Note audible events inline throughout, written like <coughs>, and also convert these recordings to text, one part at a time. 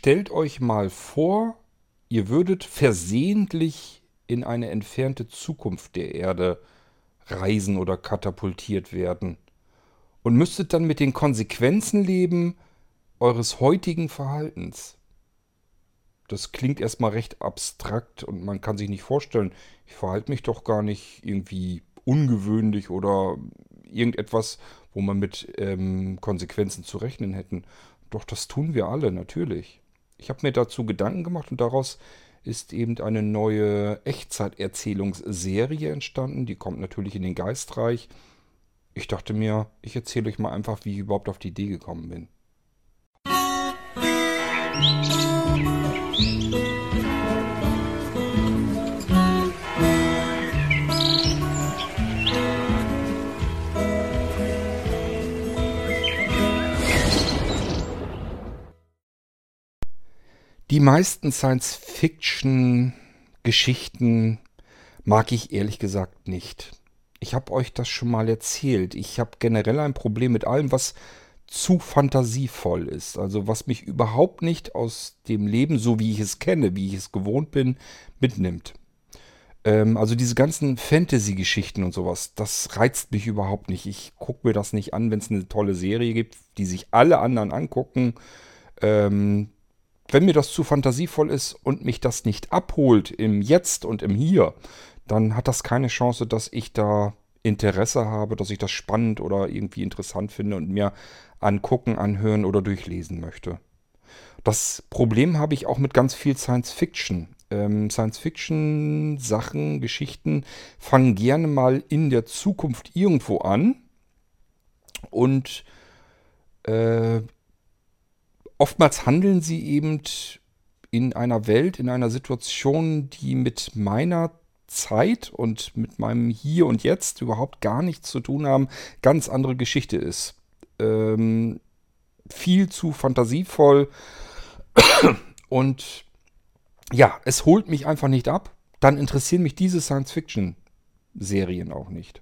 stellt euch mal vor, ihr würdet versehentlich in eine entfernte Zukunft der Erde reisen oder katapultiert werden und müsstet dann mit den Konsequenzen leben eures heutigen Verhaltens. Das klingt erstmal recht abstrakt und man kann sich nicht vorstellen, ich verhalte mich doch gar nicht irgendwie ungewöhnlich oder irgendetwas, wo man mit ähm, Konsequenzen zu rechnen hätten. Doch das tun wir alle, natürlich. Ich habe mir dazu Gedanken gemacht und daraus ist eben eine neue Echtzeiterzählungsserie entstanden. Die kommt natürlich in den Geistreich. Ich dachte mir, ich erzähle euch mal einfach, wie ich überhaupt auf die Idee gekommen bin. Die meisten Science-Fiction-Geschichten mag ich ehrlich gesagt nicht. Ich habe euch das schon mal erzählt. Ich habe generell ein Problem mit allem, was zu fantasievoll ist. Also was mich überhaupt nicht aus dem Leben, so wie ich es kenne, wie ich es gewohnt bin, mitnimmt. Ähm, also diese ganzen Fantasy-Geschichten und sowas, das reizt mich überhaupt nicht. Ich gucke mir das nicht an, wenn es eine tolle Serie gibt, die sich alle anderen angucken. Ähm, wenn mir das zu fantasievoll ist und mich das nicht abholt im Jetzt und im Hier, dann hat das keine Chance, dass ich da Interesse habe, dass ich das spannend oder irgendwie interessant finde und mir angucken, anhören oder durchlesen möchte. Das Problem habe ich auch mit ganz viel Science Fiction. Ähm, Science Fiction Sachen, Geschichten fangen gerne mal in der Zukunft irgendwo an und äh, oftmals handeln sie eben in einer Welt, in einer Situation, die mit meiner Zeit und mit meinem Hier und Jetzt überhaupt gar nichts zu tun haben, ganz andere Geschichte ist. Ähm, viel zu fantasievoll <coughs> und ja, es holt mich einfach nicht ab. Dann interessieren mich diese Science-Fiction-Serien auch nicht.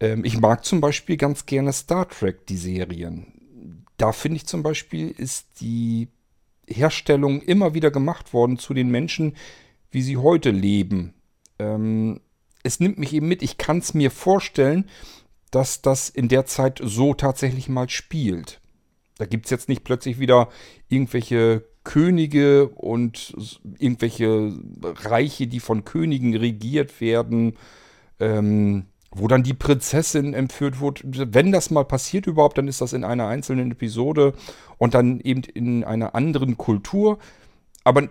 Ähm, ich mag zum Beispiel ganz gerne Star Trek, die Serien da finde ich zum Beispiel, ist die Herstellung immer wieder gemacht worden zu den Menschen, wie sie heute leben. Ähm, es nimmt mich eben mit, ich kann es mir vorstellen, dass das in der Zeit so tatsächlich mal spielt. Da gibt es jetzt nicht plötzlich wieder irgendwelche Könige und irgendwelche Reiche, die von Königen regiert werden. Ähm, wo dann die Prinzessin entführt wurde. Wenn das mal passiert überhaupt, dann ist das in einer einzelnen Episode und dann eben in einer anderen Kultur. Aber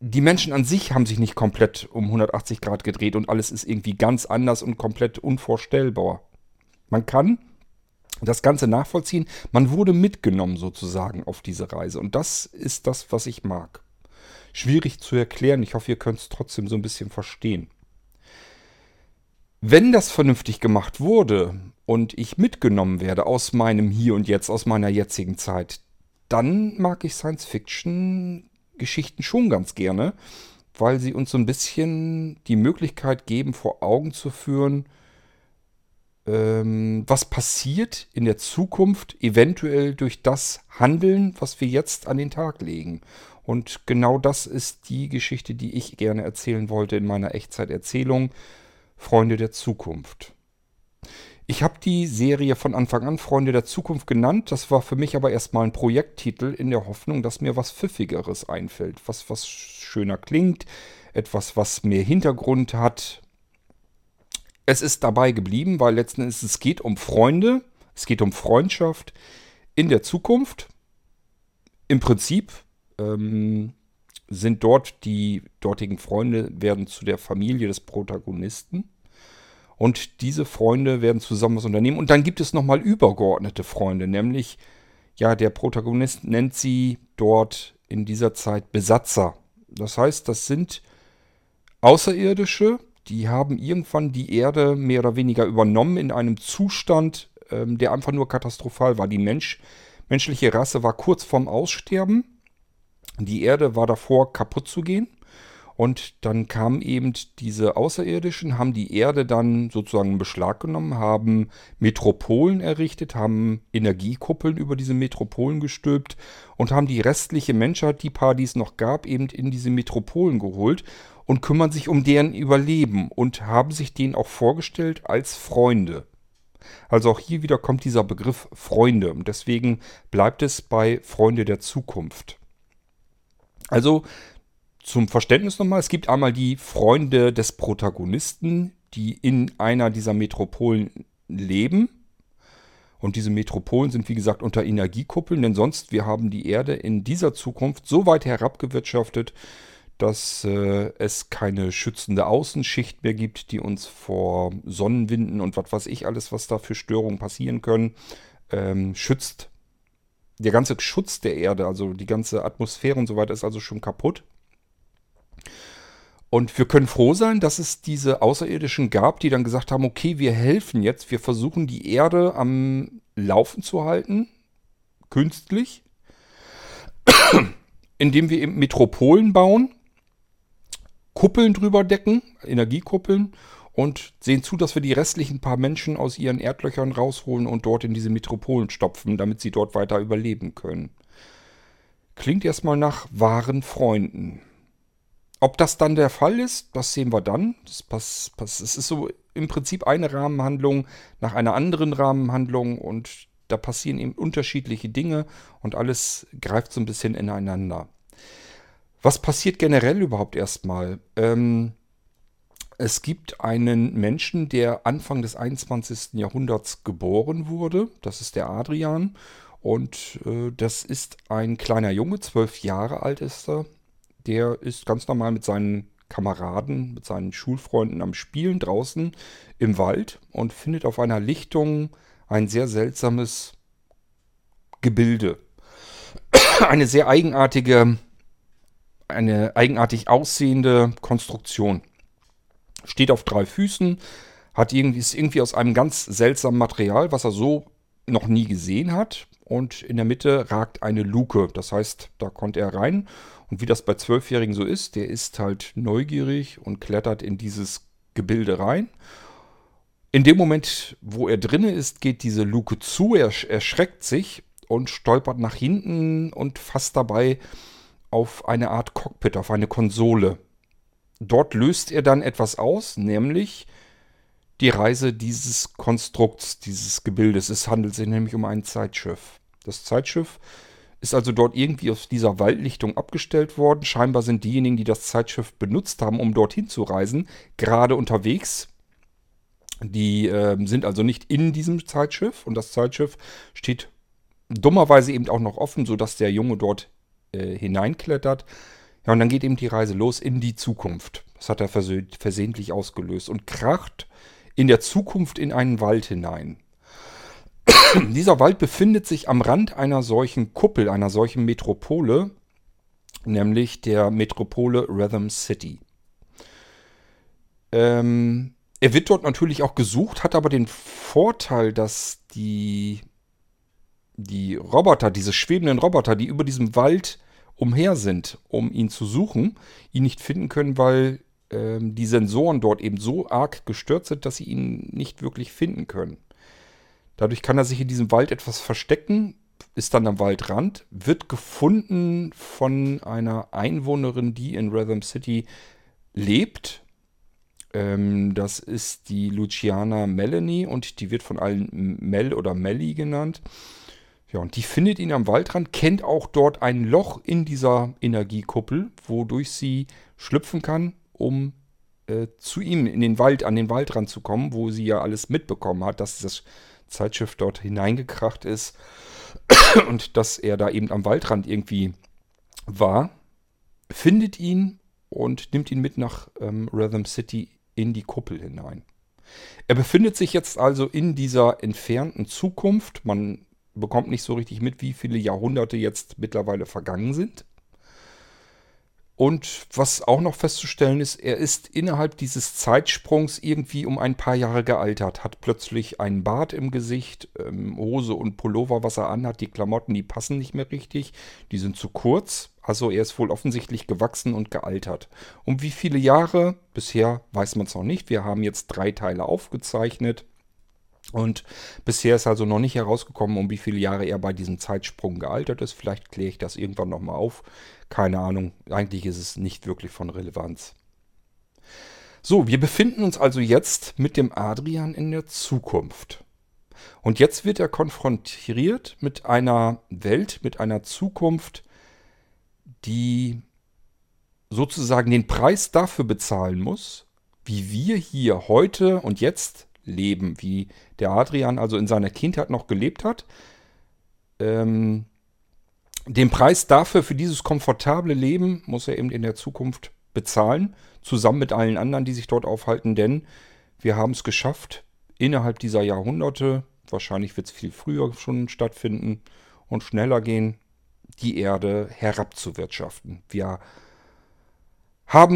die Menschen an sich haben sich nicht komplett um 180 Grad gedreht und alles ist irgendwie ganz anders und komplett unvorstellbar. Man kann das Ganze nachvollziehen. Man wurde mitgenommen sozusagen auf diese Reise und das ist das, was ich mag. Schwierig zu erklären. Ich hoffe, ihr könnt es trotzdem so ein bisschen verstehen. Wenn das vernünftig gemacht wurde und ich mitgenommen werde aus meinem Hier und Jetzt, aus meiner jetzigen Zeit, dann mag ich Science-Fiction-Geschichten schon ganz gerne, weil sie uns so ein bisschen die Möglichkeit geben, vor Augen zu führen, ähm, was passiert in der Zukunft eventuell durch das Handeln, was wir jetzt an den Tag legen. Und genau das ist die Geschichte, die ich gerne erzählen wollte in meiner Echtzeiterzählung. Freunde der Zukunft. Ich habe die Serie von Anfang an Freunde der Zukunft genannt. Das war für mich aber erstmal ein Projekttitel in der Hoffnung, dass mir was Pfiffigeres einfällt. Was, was schöner klingt. Etwas, was mehr Hintergrund hat. Es ist dabei geblieben, weil letzten Endes es geht um Freunde. Es geht um Freundschaft in der Zukunft. Im Prinzip ähm, sind dort die dortigen Freunde, werden zu der Familie des Protagonisten. Und diese Freunde werden zusammen was unternehmen. Und dann gibt es nochmal übergeordnete Freunde, nämlich, ja, der Protagonist nennt sie dort in dieser Zeit Besatzer. Das heißt, das sind Außerirdische, die haben irgendwann die Erde mehr oder weniger übernommen in einem Zustand, ähm, der einfach nur katastrophal war. Die Mensch, menschliche Rasse war kurz vorm Aussterben. Die Erde war davor kaputt zu gehen. Und dann kamen eben diese Außerirdischen, haben die Erde dann sozusagen in haben Metropolen errichtet, haben Energiekuppeln über diese Metropolen gestülpt und haben die restliche Menschheit, die paar, die es noch gab, eben in diese Metropolen geholt und kümmern sich um deren Überleben und haben sich denen auch vorgestellt als Freunde. Also auch hier wieder kommt dieser Begriff Freunde und deswegen bleibt es bei Freunde der Zukunft. Also zum Verständnis nochmal, es gibt einmal die Freunde des Protagonisten, die in einer dieser Metropolen leben. Und diese Metropolen sind, wie gesagt, unter Energiekuppeln, denn sonst, wir haben die Erde in dieser Zukunft so weit herabgewirtschaftet, dass äh, es keine schützende Außenschicht mehr gibt, die uns vor Sonnenwinden und was weiß ich alles, was da für Störungen passieren können, ähm, schützt. Der ganze Schutz der Erde, also die ganze Atmosphäre und so weiter, ist also schon kaputt. Und wir können froh sein, dass es diese Außerirdischen gab, die dann gesagt haben, okay, wir helfen jetzt, wir versuchen die Erde am Laufen zu halten, künstlich, <coughs> indem wir eben Metropolen bauen, Kuppeln drüber decken, Energiekuppeln und sehen zu, dass wir die restlichen paar Menschen aus ihren Erdlöchern rausholen und dort in diese Metropolen stopfen, damit sie dort weiter überleben können. Klingt erstmal nach wahren Freunden. Ob das dann der Fall ist, das sehen wir dann. Es ist so im Prinzip eine Rahmenhandlung nach einer anderen Rahmenhandlung und da passieren eben unterschiedliche Dinge und alles greift so ein bisschen ineinander. Was passiert generell überhaupt erstmal? Ähm, es gibt einen Menschen, der Anfang des 21. Jahrhunderts geboren wurde. Das ist der Adrian. Und äh, das ist ein kleiner Junge, zwölf Jahre alt ist er der ist ganz normal mit seinen Kameraden, mit seinen Schulfreunden am Spielen draußen im Wald und findet auf einer Lichtung ein sehr seltsames Gebilde. <clears throat> Eine sehr eigenartige, eine eigenartig aussehende Konstruktion. Steht auf drei Füßen, hat irgendwie, ist irgendwie aus einem ganz seltsamen Material, was er so noch nie gesehen hat. Und in der Mitte ragt eine Luke. Das heißt, da konnte er rein und wie das bei Zwölfjährigen so ist, der ist halt neugierig und klettert in dieses Gebilde rein. In dem Moment, wo er drinne ist, geht diese Luke zu, er erschreckt sich und stolpert nach hinten und fasst dabei auf eine Art Cockpit, auf eine Konsole. Dort löst er dann etwas aus, nämlich die Reise dieses Konstrukts, dieses Gebildes. Es handelt sich nämlich um ein Zeitschiff. Das Zeitschiff ist also dort irgendwie aus dieser Waldlichtung abgestellt worden. Scheinbar sind diejenigen, die das Zeitschiff benutzt haben, um dorthin zu reisen, gerade unterwegs. Die äh, sind also nicht in diesem Zeitschiff und das Zeitschiff steht dummerweise eben auch noch offen, sodass der Junge dort äh, hineinklettert. Ja, und dann geht eben die Reise los in die Zukunft. Das hat er versehentlich ausgelöst und kracht in der Zukunft in einen Wald hinein. <coughs> Dieser Wald befindet sich am Rand einer solchen Kuppel, einer solchen Metropole, nämlich der Metropole Rhythm City. Ähm, er wird dort natürlich auch gesucht, hat aber den Vorteil, dass die, die Roboter, diese schwebenden Roboter, die über diesem Wald umher sind, um ihn zu suchen, ihn nicht finden können, weil ähm, die Sensoren dort eben so arg gestört sind, dass sie ihn nicht wirklich finden können. Dadurch kann er sich in diesem Wald etwas verstecken, ist dann am Waldrand, wird gefunden von einer Einwohnerin, die in Rhythm City lebt. Ähm, das ist die Luciana Melanie und die wird von allen Mel oder Melly genannt. Ja, und die findet ihn am Waldrand, kennt auch dort ein Loch in dieser Energiekuppel, wodurch sie schlüpfen kann, um äh, zu ihm in den Wald, an den Waldrand zu kommen, wo sie ja alles mitbekommen hat, dass das Zeitschiff dort hineingekracht ist <clears throat> und dass er da eben am Waldrand irgendwie war, findet ihn und nimmt ihn mit nach ähm, Rhythm City in die Kuppel hinein. Er befindet sich jetzt also in dieser entfernten Zukunft. Man bekommt nicht so richtig mit, wie viele Jahrhunderte jetzt mittlerweile vergangen sind. Und was auch noch festzustellen ist, er ist innerhalb dieses Zeitsprungs irgendwie um ein paar Jahre gealtert, hat plötzlich einen Bart im Gesicht, ähm, Hose und Pullover, was er anhat, die Klamotten, die passen nicht mehr richtig, die sind zu kurz. Also er ist wohl offensichtlich gewachsen und gealtert. Um wie viele Jahre? Bisher weiß man es noch nicht. Wir haben jetzt drei Teile aufgezeichnet. Und bisher ist also noch nicht herausgekommen, um wie viele Jahre er bei diesem Zeitsprung gealtert ist. Vielleicht kläre ich das irgendwann nochmal auf. Keine Ahnung. Eigentlich ist es nicht wirklich von Relevanz. So, wir befinden uns also jetzt mit dem Adrian in der Zukunft. Und jetzt wird er konfrontiert mit einer Welt, mit einer Zukunft, die sozusagen den Preis dafür bezahlen muss, wie wir hier heute und jetzt leben, wie der Adrian also in seiner Kindheit noch gelebt hat. Ähm, den Preis dafür, für dieses komfortable Leben, muss er eben in der Zukunft bezahlen, zusammen mit allen anderen, die sich dort aufhalten, denn wir haben es geschafft, innerhalb dieser Jahrhunderte, wahrscheinlich wird es viel früher schon stattfinden und schneller gehen, die Erde herabzuwirtschaften. Wir haben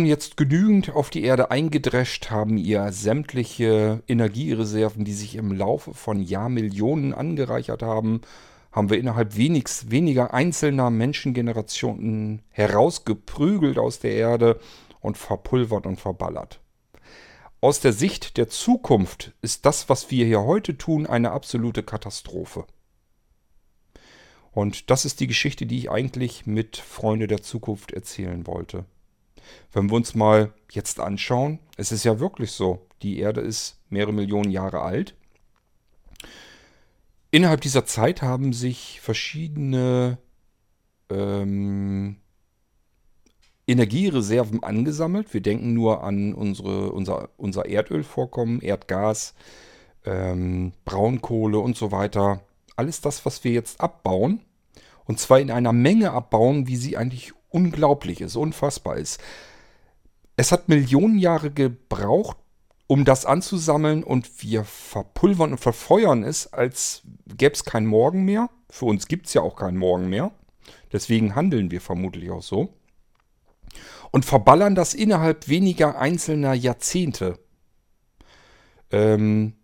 jetzt genügend auf die Erde eingedrescht, haben ihr sämtliche Energiereserven, die sich im Laufe von Jahrmillionen angereichert haben, haben wir innerhalb wenig, weniger einzelner Menschengenerationen herausgeprügelt aus der Erde und verpulvert und verballert. Aus der Sicht der Zukunft ist das, was wir hier heute tun, eine absolute Katastrophe. Und das ist die Geschichte, die ich eigentlich mit Freunde der Zukunft erzählen wollte. Wenn wir uns mal jetzt anschauen, es ist ja wirklich so, die Erde ist mehrere Millionen Jahre alt. Innerhalb dieser Zeit haben sich verschiedene ähm, Energiereserven angesammelt. Wir denken nur an unsere, unser, unser Erdölvorkommen, Erdgas, ähm, Braunkohle und so weiter. Alles das, was wir jetzt abbauen. Und zwar in einer Menge abbauen, wie sie eigentlich unglaublich ist, unfassbar ist. Es hat Millionen Jahre gebraucht, um das anzusammeln und wir verpulvern und verfeuern es, als gäbe es keinen Morgen mehr. Für uns gibt es ja auch keinen Morgen mehr. Deswegen handeln wir vermutlich auch so. Und verballern das innerhalb weniger einzelner Jahrzehnte. Ähm,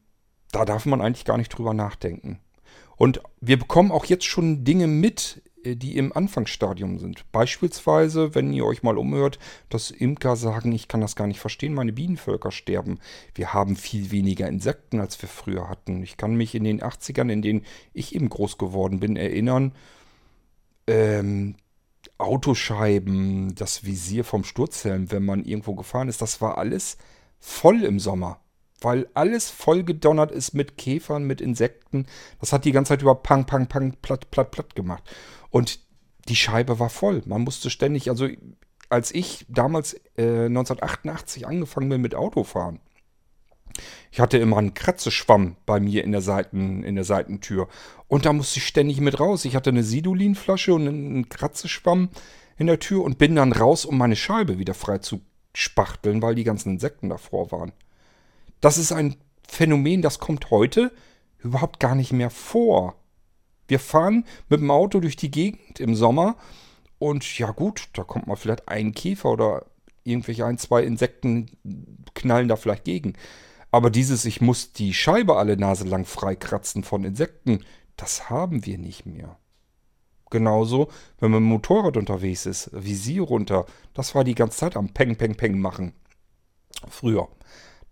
da darf man eigentlich gar nicht drüber nachdenken. Und wir bekommen auch jetzt schon Dinge mit die im Anfangsstadium sind. Beispielsweise, wenn ihr euch mal umhört, dass Imker sagen, ich kann das gar nicht verstehen, meine Bienenvölker sterben. Wir haben viel weniger Insekten, als wir früher hatten. Ich kann mich in den 80ern, in denen ich eben groß geworden bin, erinnern, ähm, Autoscheiben, das Visier vom Sturzhelm, wenn man irgendwo gefahren ist, das war alles voll im Sommer weil alles voll gedonnert ist mit Käfern, mit Insekten. Das hat die ganze Zeit über Pang, Pang, Pang, platt, platt, platt gemacht. Und die Scheibe war voll. Man musste ständig, also als ich damals äh, 1988 angefangen bin mit Autofahren, ich hatte immer einen Kratzeschwamm bei mir in der, Seiten, in der Seitentür. Und da musste ich ständig mit raus. Ich hatte eine Sidulinflasche und einen Kratzeschwamm in der Tür und bin dann raus, um meine Scheibe wieder frei zu spachteln, weil die ganzen Insekten davor waren. Das ist ein Phänomen, das kommt heute überhaupt gar nicht mehr vor. Wir fahren mit dem Auto durch die Gegend im Sommer und ja gut, da kommt mal vielleicht ein Käfer oder irgendwelche ein, zwei Insekten knallen da vielleicht gegen. Aber dieses, ich muss die Scheibe alle Nase lang freikratzen von Insekten, das haben wir nicht mehr. Genauso, wenn man mit dem Motorrad unterwegs ist, Visier runter, das war die ganze Zeit am Peng, Peng, Peng machen. Früher.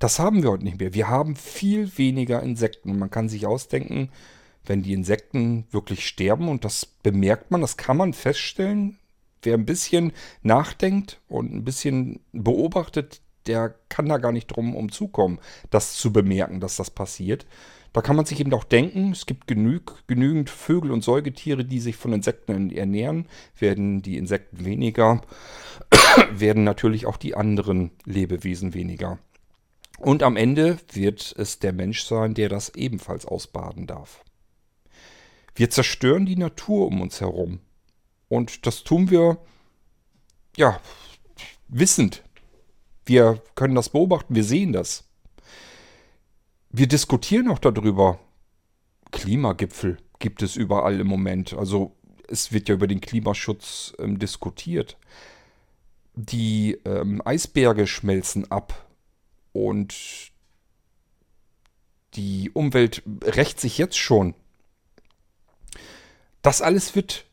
Das haben wir heute nicht mehr. Wir haben viel weniger Insekten. Man kann sich ausdenken, wenn die Insekten wirklich sterben, und das bemerkt man, das kann man feststellen. Wer ein bisschen nachdenkt und ein bisschen beobachtet, der kann da gar nicht drum umzukommen, das zu bemerken, dass das passiert. Da kann man sich eben auch denken, es gibt genüg, genügend Vögel und Säugetiere, die sich von Insekten ernähren. Werden die Insekten weniger, <coughs> werden natürlich auch die anderen Lebewesen weniger. Und am Ende wird es der Mensch sein, der das ebenfalls ausbaden darf. Wir zerstören die Natur um uns herum. Und das tun wir, ja, wissend. Wir können das beobachten, wir sehen das. Wir diskutieren auch darüber. Klimagipfel gibt es überall im Moment. Also es wird ja über den Klimaschutz ähm, diskutiert. die ähm, Eisberge schmelzen ab und die Umwelt rächt sich jetzt schon. Das alles wird,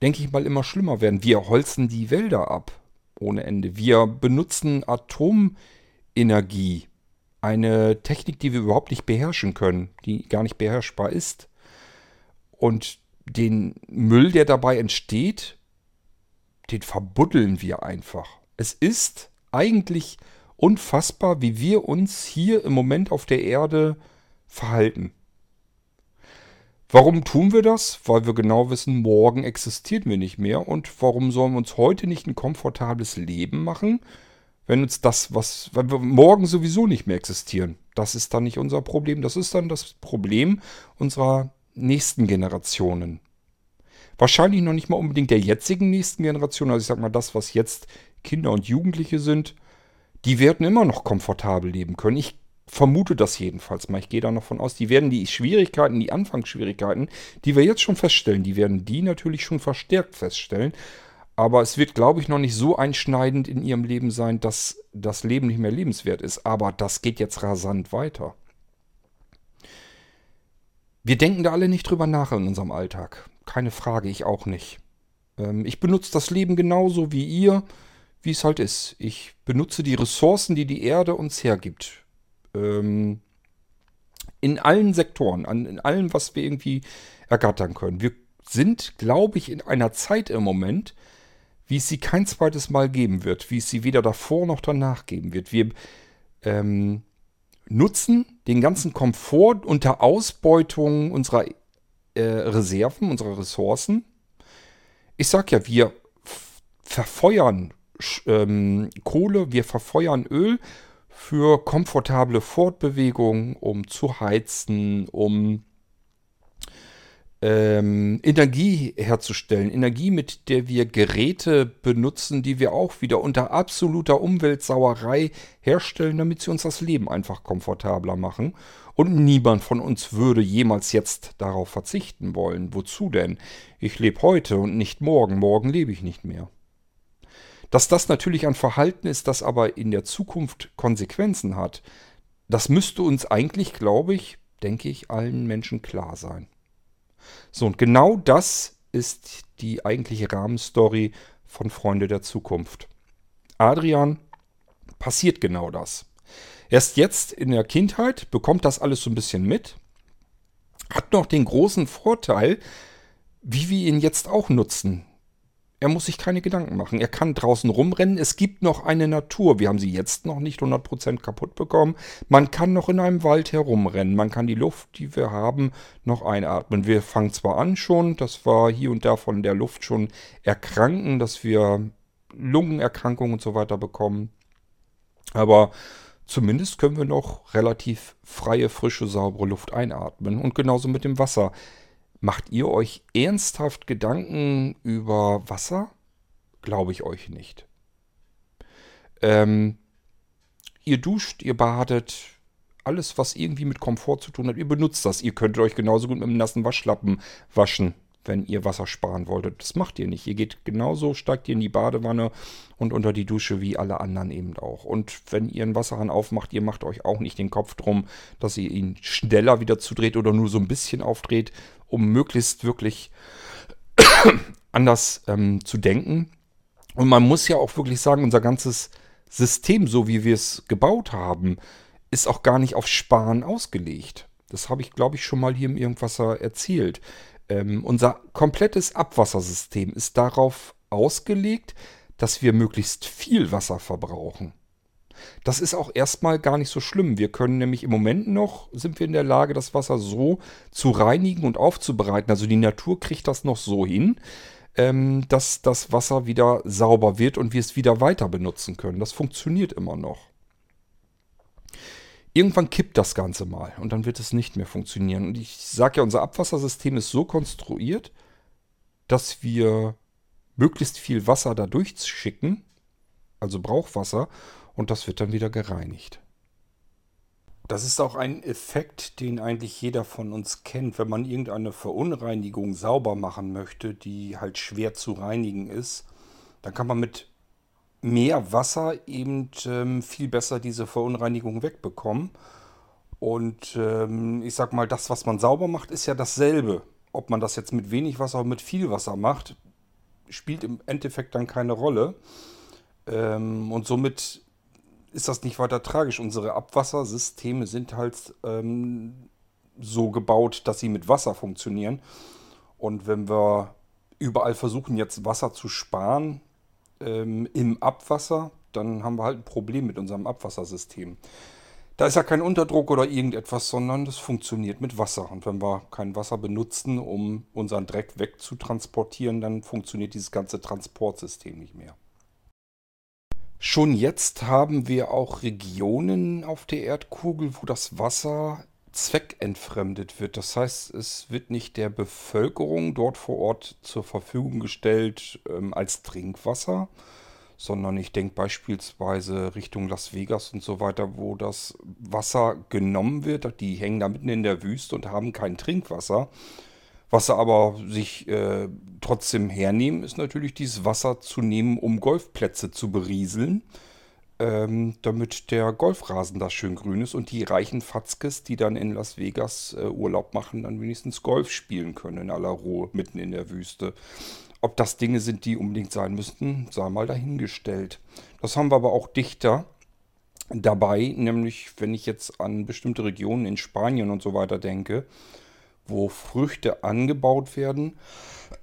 denke ich mal, immer schlimmer werden. Wir holzen die Wälder ab ohne Ende. Wir benutzen Atomenergie, eine Technik, die wir überhaupt nicht beherrschen können, die gar nicht beherrschbar ist. Und den Müll, der dabei entsteht, den verbuddeln wir einfach. Es ist eigentlich unfassbar, wie wir uns hier im Moment auf der Erde verhalten. Warum tun wir das? Weil wir genau wissen, morgen existieren wir nicht mehr. Und warum sollen wir uns heute nicht ein komfortables Leben machen, wenn uns das, was, wenn wir morgen sowieso nicht mehr existieren? Das ist dann nicht unser Problem. Das ist dann das Problem unserer nächsten Generationen. Wahrscheinlich noch nicht mal unbedingt der jetzigen nächsten Generation. Also ich sag mal, das, was jetzt Kinder und Jugendliche sind, die werden immer noch komfortabel leben können. Ich vermute das jedenfalls mal. Ich gehe da noch von aus. Die werden die Schwierigkeiten, die Anfangsschwierigkeiten, die wir jetzt schon feststellen, die werden die natürlich schon verstärkt feststellen. Aber es wird, glaube ich, noch nicht so einschneidend in ihrem Leben sein, dass das Leben nicht mehr lebenswert ist. Aber das geht jetzt rasant weiter. Wir denken da alle nicht drüber nach in unserem Alltag. Keine Frage, ich auch nicht. Ähm, ich benutze das Leben genauso wie ihr, wie es halt ist. Ich benutze die Ressourcen, die die Erde uns hergibt ähm, in allen Sektoren, an, in allem, was wir irgendwie ergattern können. Wir sind, glaube ich, in einer Zeit im Moment, wie es sie kein zweites Mal geben wird, wie es sie weder davor noch danach geben wird. Wir ähm, nutzen den ganzen Komfort unter Ausbeutung unserer äh, Reserven, unserer Ressourcen. Ich sage ja, wir verfeuern ähm, Kohle, wir verfeuern Öl für komfortable Fortbewegung, um zu heizen, um ähm, Energie herzustellen. Energie, mit der wir Geräte benutzen, die wir auch wieder unter absoluter Umweltsauerei herstellen, damit sie uns das Leben einfach komfortabler machen. Und niemand von uns würde jemals jetzt darauf verzichten wollen. Wozu denn? Ich lebe heute und nicht morgen. Morgen lebe ich nicht mehr. Dass das natürlich ein Verhalten ist, das aber in der Zukunft Konsequenzen hat, das müsste uns eigentlich, glaube ich, denke ich, allen Menschen klar sein. So, und genau das ist die eigentliche Rahmenstory von Freunde der Zukunft. Adrian passiert genau das. Erst jetzt in der Kindheit bekommt das alles so ein bisschen mit, hat noch den großen Vorteil, wie wir ihn jetzt auch nutzen. Er muss sich keine Gedanken machen. Er kann draußen rumrennen. Es gibt noch eine Natur. Wir haben sie jetzt noch nicht 100% kaputt bekommen. Man kann noch in einem Wald herumrennen. Man kann die Luft, die wir haben, noch einatmen. Wir fangen zwar an schon, dass wir hier und da von der Luft schon erkranken, dass wir Lungenerkrankungen und so weiter bekommen. Aber zumindest können wir noch relativ freie, frische, saubere Luft einatmen. Und genauso mit dem Wasser. Macht ihr euch ernsthaft Gedanken über Wasser? Glaube ich euch nicht. Ähm, ihr duscht, ihr badet, alles, was irgendwie mit Komfort zu tun hat, ihr benutzt das. Ihr könntet euch genauso gut mit einem nassen Waschlappen waschen wenn ihr Wasser sparen wolltet. Das macht ihr nicht. Ihr geht genauso, steigt ihr in die Badewanne und unter die Dusche wie alle anderen eben auch. Und wenn ihr einen Wasserhahn aufmacht, ihr macht euch auch nicht den Kopf drum, dass ihr ihn schneller wieder zudreht oder nur so ein bisschen aufdreht, um möglichst wirklich <coughs> anders ähm, zu denken. Und man muss ja auch wirklich sagen, unser ganzes System, so wie wir es gebaut haben, ist auch gar nicht auf Sparen ausgelegt. Das habe ich, glaube ich, schon mal hier im Irgendwasser erzählt. Ähm, unser komplettes Abwassersystem ist darauf ausgelegt, dass wir möglichst viel Wasser verbrauchen. Das ist auch erstmal gar nicht so schlimm. Wir können nämlich im Moment noch, sind wir in der Lage, das Wasser so zu reinigen und aufzubereiten. Also die Natur kriegt das noch so hin, ähm, dass das Wasser wieder sauber wird und wir es wieder weiter benutzen können. Das funktioniert immer noch. Irgendwann kippt das Ganze mal und dann wird es nicht mehr funktionieren. Und ich sage ja, unser Abwassersystem ist so konstruiert, dass wir möglichst viel Wasser da durchschicken, also Brauchwasser, und das wird dann wieder gereinigt. Das ist auch ein Effekt, den eigentlich jeder von uns kennt, wenn man irgendeine Verunreinigung sauber machen möchte, die halt schwer zu reinigen ist. Dann kann man mit mehr Wasser eben ähm, viel besser diese Verunreinigung wegbekommen. Und ähm, ich sag mal, das, was man sauber macht, ist ja dasselbe. Ob man das jetzt mit wenig Wasser oder mit viel Wasser macht, spielt im Endeffekt dann keine Rolle. Ähm, und somit ist das nicht weiter tragisch. Unsere Abwassersysteme sind halt ähm, so gebaut, dass sie mit Wasser funktionieren. Und wenn wir überall versuchen, jetzt Wasser zu sparen ähm, im Abwasser, dann haben wir halt ein Problem mit unserem Abwassersystem. Da ist ja kein Unterdruck oder irgendetwas, sondern das funktioniert mit Wasser. Und wenn wir kein Wasser benutzen, um unseren Dreck wegzutransportieren, dann funktioniert dieses ganze Transportsystem nicht mehr. Schon jetzt haben wir auch Regionen auf der Erdkugel, wo das Wasser zweckentfremdet wird. Das heißt, es wird nicht der Bevölkerung dort vor Ort zur Verfügung gestellt ähm, als Trinkwasser, sondern ich denke beispielsweise Richtung Las Vegas und so weiter, wo das Wasser genommen wird. Die hängen da mitten in der Wüste und haben kein Trinkwasser. Was sie aber sich äh, trotzdem hernehmen, ist natürlich dieses Wasser zu nehmen, um Golfplätze zu berieseln, ähm, damit der Golfrasen da schön grün ist und die reichen Fatzkes, die dann in Las Vegas äh, Urlaub machen, dann wenigstens Golf spielen können in aller Ruhe, mitten in der Wüste. Ob das Dinge sind, die unbedingt sein müssten, sei mal dahingestellt. Das haben wir aber auch dichter dabei, nämlich wenn ich jetzt an bestimmte Regionen in Spanien und so weiter denke, wo Früchte angebaut werden,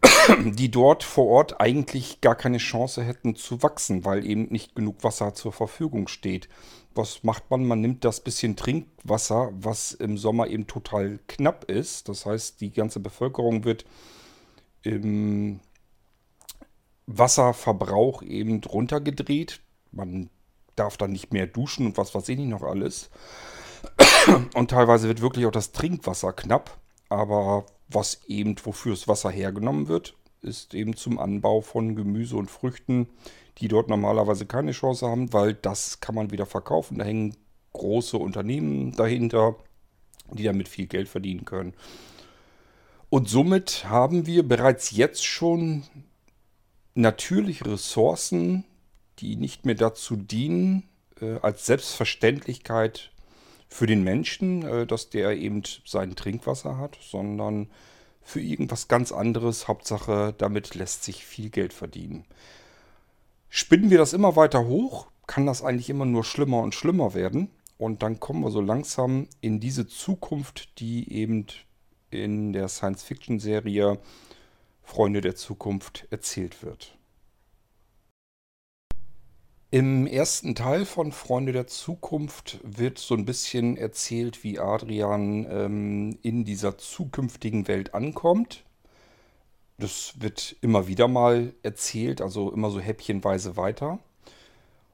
<coughs> die dort vor Ort eigentlich gar keine Chance hätten zu wachsen, weil eben nicht genug Wasser zur Verfügung steht. Was macht man? Man nimmt das bisschen Trinkwasser, was im Sommer eben total knapp ist. Das heißt, die ganze Bevölkerung wird im Wasserverbrauch eben runtergedreht. Man darf dann nicht mehr duschen und was weiß ich nicht noch alles. <coughs> Und teilweise wird wirklich auch das Trinkwasser knapp. Aber was eben, wofür das Wasser hergenommen wird, ist eben zum Anbau von Gemüse und Früchten, die dort normalerweise keine Chance haben, weil das kann man wieder verkaufen. Da hängen große Unternehmen dahinter, die damit viel Geld verdienen können. Und somit haben wir bereits jetzt schon natürliche Ressourcen, die nicht mehr dazu dienen, äh, als Selbstverständlichkeit für den Menschen, äh, dass der eben sein Trinkwasser hat, sondern für irgendwas ganz anderes. Hauptsache, damit lässt sich viel Geld verdienen. Spinnen wir das immer weiter hoch, kann das eigentlich immer nur schlimmer und schlimmer werden. Und dann kommen wir so langsam in diese Zukunft, die eben in der Science-Fiction-Serie Freunde der Zukunft erzählt wird. Im ersten Teil von Freunde der Zukunft wird so ein bisschen erzählt, wie Adrian ähm, in dieser zukünftigen Welt ankommt. Das wird immer wieder mal erzählt, also immer so häppchenweise weiter.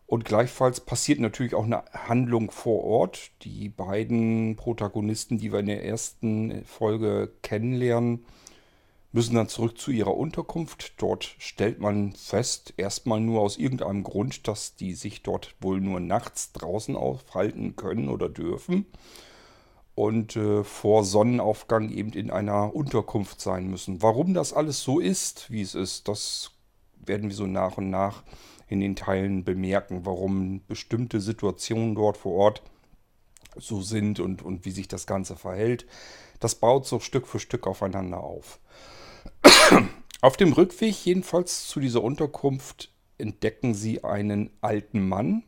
Und gleichfalls passiert natürlich auch eine Handlung vor Ort. Die beiden Protagonisten, die wir in der ersten Folge kennenlernen, müssen dann zurück zu ihrer Unterkunft. Dort stellt man fest, erstmal nur aus irgendeinem Grund, dass die sich dort wohl nur nachts draußen aufhalten können oder dürfen und äh, vor Sonnenaufgang eben in einer Unterkunft sein müssen. Warum das alles so ist, wie es ist, das werden wir so nach und nach in den Teilen bemerken, warum bestimmte Situationen dort vor Ort so sind und, und wie sich das Ganze verhält. Das baut so Stück für Stück aufeinander auf. Auf dem Rückweg jedenfalls zu dieser Unterkunft entdecken sie einen alten Mann,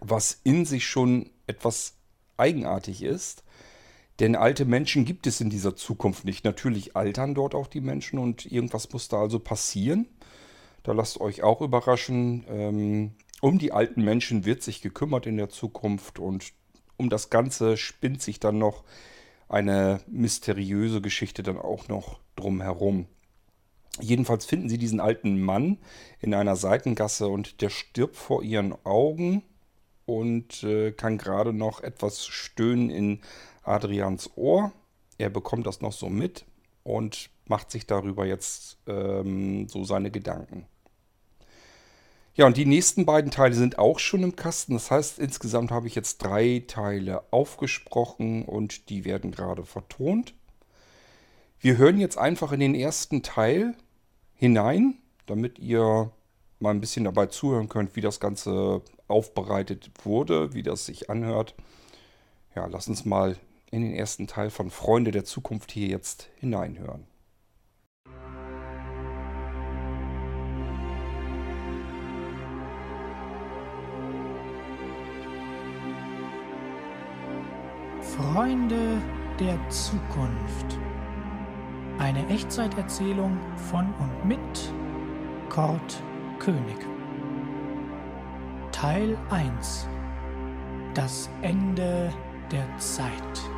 was in sich schon etwas eigenartig ist. Denn alte Menschen gibt es in dieser Zukunft nicht. Natürlich altern dort auch die Menschen und irgendwas muss da also passieren. Da lasst euch auch überraschen. Ähm, um die alten Menschen wird sich gekümmert in der Zukunft und um das Ganze spinnt sich dann noch eine mysteriöse Geschichte dann auch noch drumherum. Jedenfalls finden sie diesen alten Mann in einer Seitengasse und der stirbt vor ihren Augen und äh, kann gerade noch etwas stöhnen in Adrians Ohr. Er bekommt das noch so mit und macht sich darüber jetzt ähm, so seine Gedanken. Ja, und die nächsten beiden Teile sind auch schon im Kasten. Das heißt, insgesamt habe ich jetzt drei Teile aufgesprochen und die werden gerade vertont. Wir hören jetzt einfach in den ersten Teil hinein, damit ihr mal ein bisschen dabei zuhören könnt, wie das Ganze aufbereitet wurde, wie das sich anhört. Ja, lass uns mal in den ersten Teil von Freunde der Zukunft hier jetzt hineinhören. Freunde der Zukunft. Eine Echtzeiterzählung von und mit Kurt König. Teil 1 Das Ende der Zeit.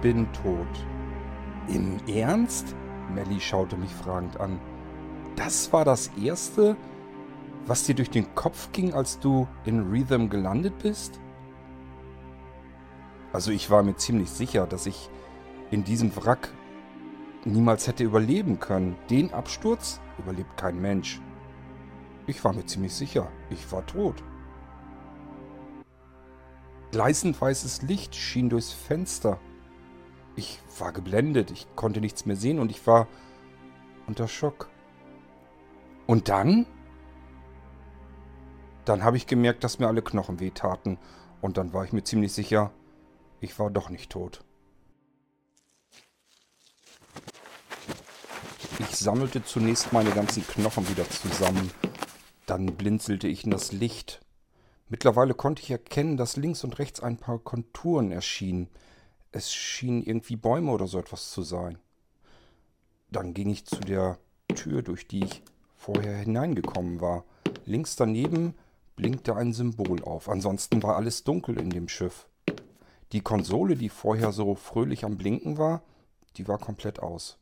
Bin tot. Im Ernst? Melly schaute mich fragend an. Das war das Erste, was dir durch den Kopf ging, als du in Rhythm gelandet bist? Also ich war mir ziemlich sicher, dass ich in diesem Wrack niemals hätte überleben können. Den Absturz überlebt kein Mensch. Ich war mir ziemlich sicher, ich war tot. Gleißend weißes Licht schien durchs Fenster. Ich war geblendet, ich konnte nichts mehr sehen und ich war unter Schock. Und dann? Dann habe ich gemerkt, dass mir alle Knochen wehtaten. Und dann war ich mir ziemlich sicher, ich war doch nicht tot. Ich sammelte zunächst meine ganzen Knochen wieder zusammen. Dann blinzelte ich in das Licht. Mittlerweile konnte ich erkennen, dass links und rechts ein paar Konturen erschienen. Es schienen irgendwie Bäume oder so etwas zu sein. Dann ging ich zu der Tür, durch die ich vorher hineingekommen war. Links daneben blinkte ein Symbol auf. Ansonsten war alles dunkel in dem Schiff. Die Konsole, die vorher so fröhlich am Blinken war, die war komplett aus.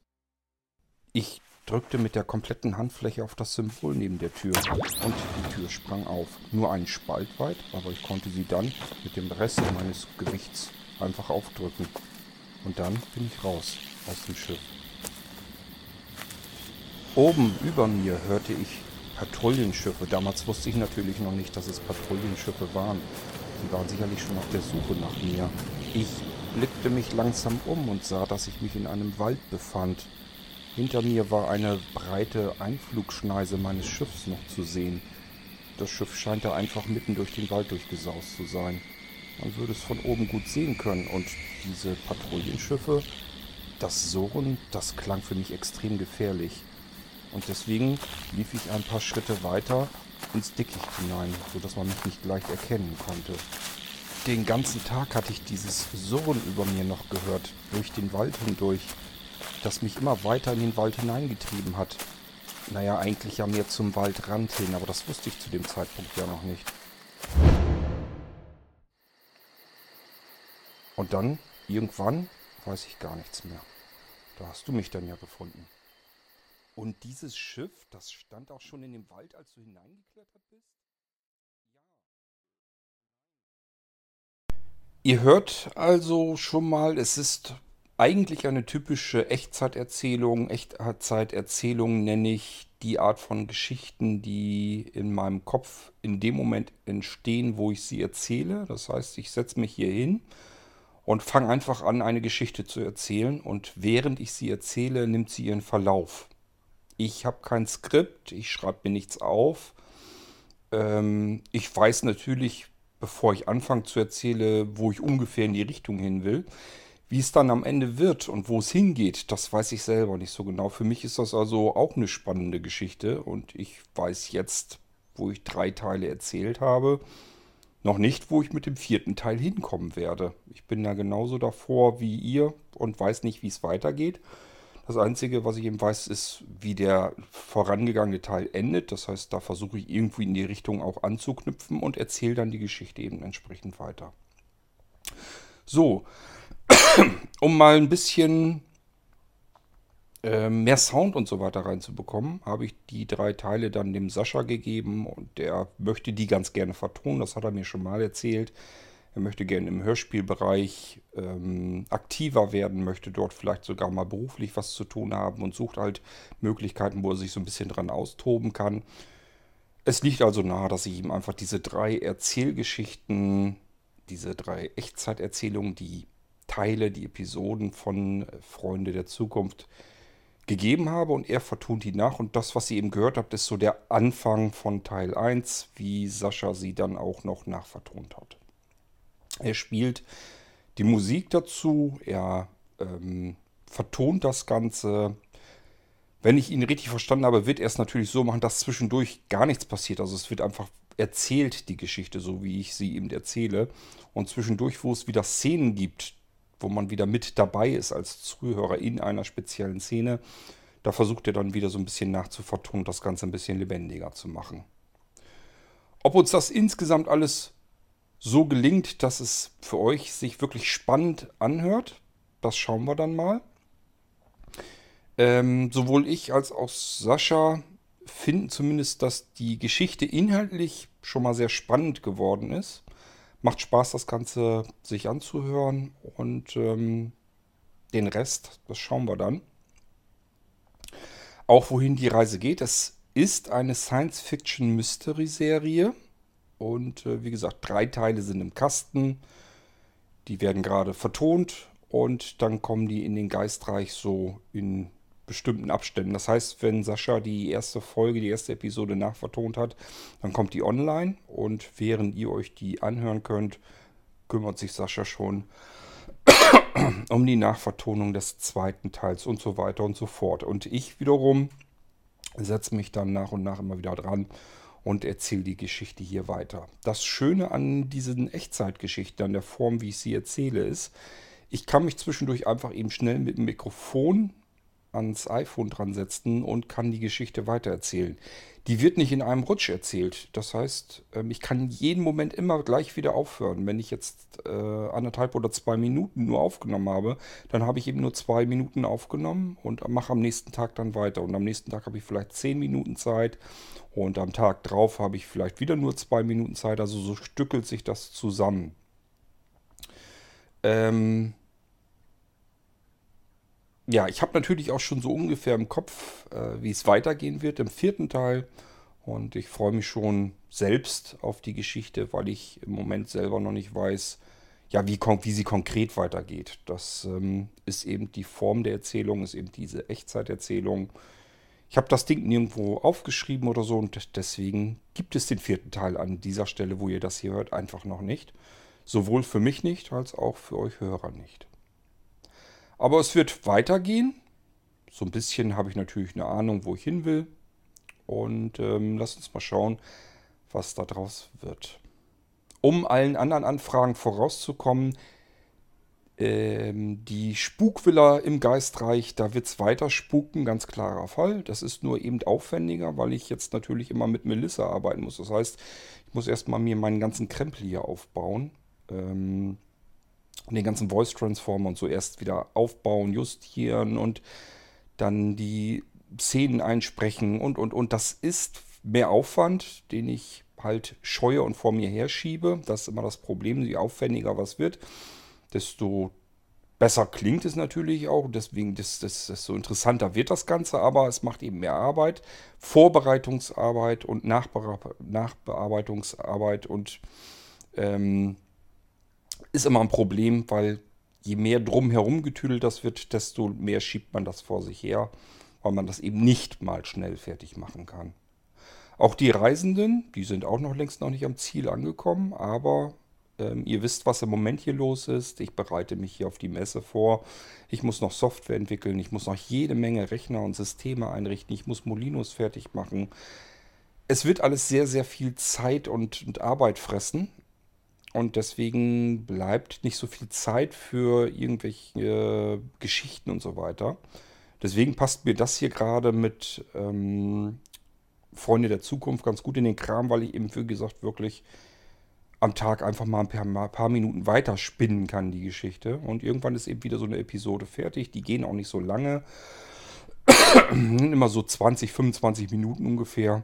Ich drückte mit der kompletten Handfläche auf das Symbol neben der Tür und die Tür sprang auf. Nur einen Spalt weit, aber ich konnte sie dann mit dem Rest meines Gewichts einfach aufdrücken. Und dann bin ich raus aus dem Schiff. Oben über mir hörte ich Patrouillenschiffe. Damals wusste ich natürlich noch nicht, dass es Patrouillenschiffe waren. Sie waren sicherlich schon auf der Suche nach mir. Ich blickte mich langsam um und sah, dass ich mich in einem Wald befand. Hinter mir war eine breite Einflugschneise meines Schiffs noch zu sehen. Das Schiff scheint da einfach mitten durch den Wald durchgesaust zu sein. Man würde es von oben gut sehen können und diese Patrouillenschiffe, das Surren, das klang für mich extrem gefährlich. Und deswegen lief ich ein paar Schritte weiter ins Dickicht hinein, sodass man mich nicht gleich erkennen konnte. Den ganzen Tag hatte ich dieses Surren über mir noch gehört, durch den Wald hindurch das mich immer weiter in den Wald hineingetrieben hat. Naja, eigentlich ja mehr zum Waldrand hin, aber das wusste ich zu dem Zeitpunkt ja noch nicht. Und dann, irgendwann, weiß ich gar nichts mehr. Da hast du mich dann ja gefunden. Und dieses Schiff, das stand auch schon in dem Wald, als du hineingeklettert bist? Ja. Ihr hört also schon mal, es ist eigentlich eine typische Echtzeiterzählung. Echtzeiterzählung nenne ich die Art von Geschichten, die in meinem Kopf in dem Moment entstehen, wo ich sie erzähle. Das heißt, ich setze mich hier hin und fange einfach an, eine Geschichte zu erzählen. Und während ich sie erzähle, nimmt sie ihren Verlauf. Ich habe kein Skript, ich schreibe mir nichts auf. Ähm, ich weiß natürlich, bevor ich anfange zu erzählen, wo ich ungefähr in die Richtung hin will. Wie es dann am Ende wird und wo es hingeht, das weiß ich selber nicht so genau. Für mich ist das also auch eine spannende Geschichte und ich weiß jetzt, wo ich drei Teile erzählt habe, noch nicht, wo ich mit dem vierten Teil hinkommen werde. Ich bin da genauso davor wie ihr und weiß nicht, wie es weitergeht. Das Einzige, was ich eben weiß, ist, wie der vorangegangene Teil endet. Das heißt, da versuche ich irgendwie in die Richtung auch anzuknüpfen und erzähle dann die Geschichte eben entsprechend weiter. So, <clears throat> um mal ein bisschen mehr Sound und so weiter reinzubekommen, habe ich die drei Teile dann dem Sascha gegeben und der möchte die ganz gerne vertonen. Das hat er mir schon mal erzählt. Er möchte gerne im Hörspielbereich ähm, aktiver werden, möchte dort vielleicht sogar mal beruflich was zu tun haben und sucht halt Möglichkeiten, wo er sich so ein bisschen dran austoben kann. Es liegt also nahe, dass ich ihm einfach diese drei Erzählgeschichten, diese drei Echtzeiterzählungen, die Teile, die Episoden von Freunde der Zukunft gegeben habe und er vertont die nach. Und das, was ihr eben gehört habt, ist so der Anfang von Teil 1, wie Sascha sie dann auch noch nachvertont hat. Er spielt die Musik dazu, er ähm, vertont das Ganze. Wenn ich ihn richtig verstanden habe, wird er es natürlich so machen, dass zwischendurch gar nichts passiert. Also es wird einfach erzählt, die Geschichte, so wie ich sie eben erzähle. Und zwischendurch, wo es wieder Szenen gibt, wo man wieder mit dabei ist als Zuhörer in einer speziellen Szene, da versucht er dann wieder so ein bisschen nachzuvertonen, das Ganze ein bisschen lebendiger zu machen. Ob uns das insgesamt alles so gelingt, dass es für euch sich wirklich spannend anhört, das schauen wir dann mal. Ähm, sowohl ich als auch Sascha finden zumindest, dass die Geschichte inhaltlich schon mal sehr spannend geworden ist. Macht Spaß, das Ganze sich anzuhören und ähm, den Rest, das schauen wir dann. Auch wohin die Reise geht. Es ist eine Science-Fiction-Mystery-Serie. Und äh, wie gesagt, drei Teile sind im Kasten. Die werden gerade vertont und dann kommen die in den Geistreich so in bestimmten Abständen. Das heißt, wenn Sascha die erste Folge, die erste Episode nachvertont hat, dann kommt die online und während ihr euch die anhören könnt, kümmert sich Sascha schon <coughs> um die Nachvertonung des zweiten Teils und so weiter und so fort. Und ich wiederum setze mich dann nach und nach immer wieder dran und erzähle die Geschichte hier weiter. Das Schöne an diesen Echtzeitgeschichten, an der Form, wie ich sie erzähle, ist, ich kann mich zwischendurch einfach eben schnell mit dem Mikrofon ans iPhone dran setzen und kann die Geschichte weitererzählen. Die wird nicht in einem Rutsch erzählt. Das heißt, ähm, ich kann jeden Moment immer gleich wieder aufhören. Wenn ich jetzt äh, anderthalb oder zwei Minuten nur aufgenommen habe, dann habe ich eben nur zwei Minuten aufgenommen und mache am nächsten Tag dann weiter. Und am nächsten Tag habe ich vielleicht zehn Minuten Zeit und am Tag drauf habe ich vielleicht wieder nur zwei Minuten Zeit. Also so stückelt sich das zusammen. Ähm, ja, ich habe natürlich auch schon so ungefähr im Kopf, äh, wie es weitergehen wird im vierten Teil. Und ich freue mich schon selbst auf die Geschichte, weil ich im Moment selber noch nicht weiß, ja, wie, wie sie konkret weitergeht. Das ähm, ist eben die Form der Erzählung, ist eben diese Echtzeiterzählung. Ich habe das Ding nirgendwo aufgeschrieben oder so und deswegen gibt es den vierten Teil an dieser Stelle, wo ihr das hier hört, einfach noch nicht. Sowohl für mich nicht als auch für euch Hörer nicht. Aber es wird weitergehen. So ein bisschen habe ich natürlich eine Ahnung, wo ich hin will. Und ähm, lasst uns mal schauen, was da draus wird. Um allen anderen Anfragen vorauszukommen, ähm, die Spukvilla im Geistreich, da wird es weiter spuken, ganz klarer Fall. Das ist nur eben aufwendiger, weil ich jetzt natürlich immer mit Melissa arbeiten muss. Das heißt, ich muss erstmal mir meinen ganzen Krempel hier aufbauen. Ähm, und den ganzen Voice Transformer und so erst wieder aufbauen, justieren und dann die Szenen einsprechen und und und. Das ist mehr Aufwand, den ich halt scheue und vor mir herschiebe. Das ist immer das Problem. Je aufwendiger was wird, desto besser klingt es natürlich auch. Deswegen, desto, interessanter wird das Ganze, aber es macht eben mehr Arbeit. Vorbereitungsarbeit und Nachbearbeitungsarbeit und ähm, ist immer ein Problem, weil je mehr drumherum getüdelt das wird, desto mehr schiebt man das vor sich her, weil man das eben nicht mal schnell fertig machen kann. Auch die Reisenden, die sind auch noch längst noch nicht am Ziel angekommen, aber ähm, ihr wisst, was im Moment hier los ist. Ich bereite mich hier auf die Messe vor. Ich muss noch Software entwickeln, ich muss noch jede Menge Rechner und Systeme einrichten, ich muss Molinos fertig machen. Es wird alles sehr, sehr viel Zeit und, und Arbeit fressen. Und deswegen bleibt nicht so viel Zeit für irgendwelche äh, Geschichten und so weiter. Deswegen passt mir das hier gerade mit ähm, Freunde der Zukunft ganz gut in den Kram, weil ich eben, wie gesagt, wirklich am Tag einfach mal ein paar, mal ein paar Minuten weiter spinnen kann, die Geschichte. Und irgendwann ist eben wieder so eine Episode fertig. Die gehen auch nicht so lange. <clears throat> Immer so 20, 25 Minuten ungefähr.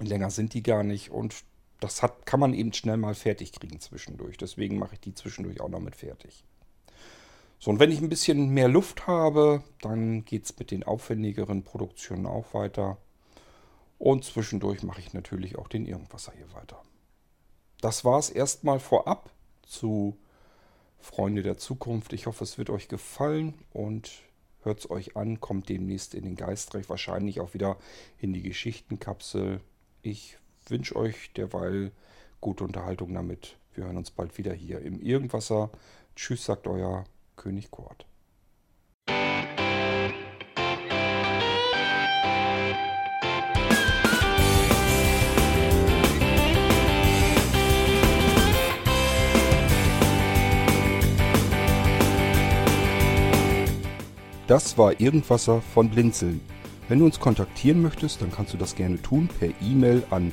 Länger sind die gar nicht. Und das hat, kann man eben schnell mal fertig kriegen zwischendurch. Deswegen mache ich die zwischendurch auch noch mit fertig. So, und wenn ich ein bisschen mehr Luft habe, dann geht es mit den aufwendigeren Produktionen auch weiter. Und zwischendurch mache ich natürlich auch den Irgendwasser hier weiter. Das war es erstmal vorab zu Freunde der Zukunft. Ich hoffe, es wird euch gefallen und hört es euch an. Kommt demnächst in den Geistreich, wahrscheinlich auch wieder in die Geschichtenkapsel. Ich wünsche euch derweil gute Unterhaltung damit. Wir hören uns bald wieder hier im Irgendwasser. Tschüss, sagt euer König Kurt. Das war Irgendwasser von Blinzeln. Wenn du uns kontaktieren möchtest, dann kannst du das gerne tun per E-Mail an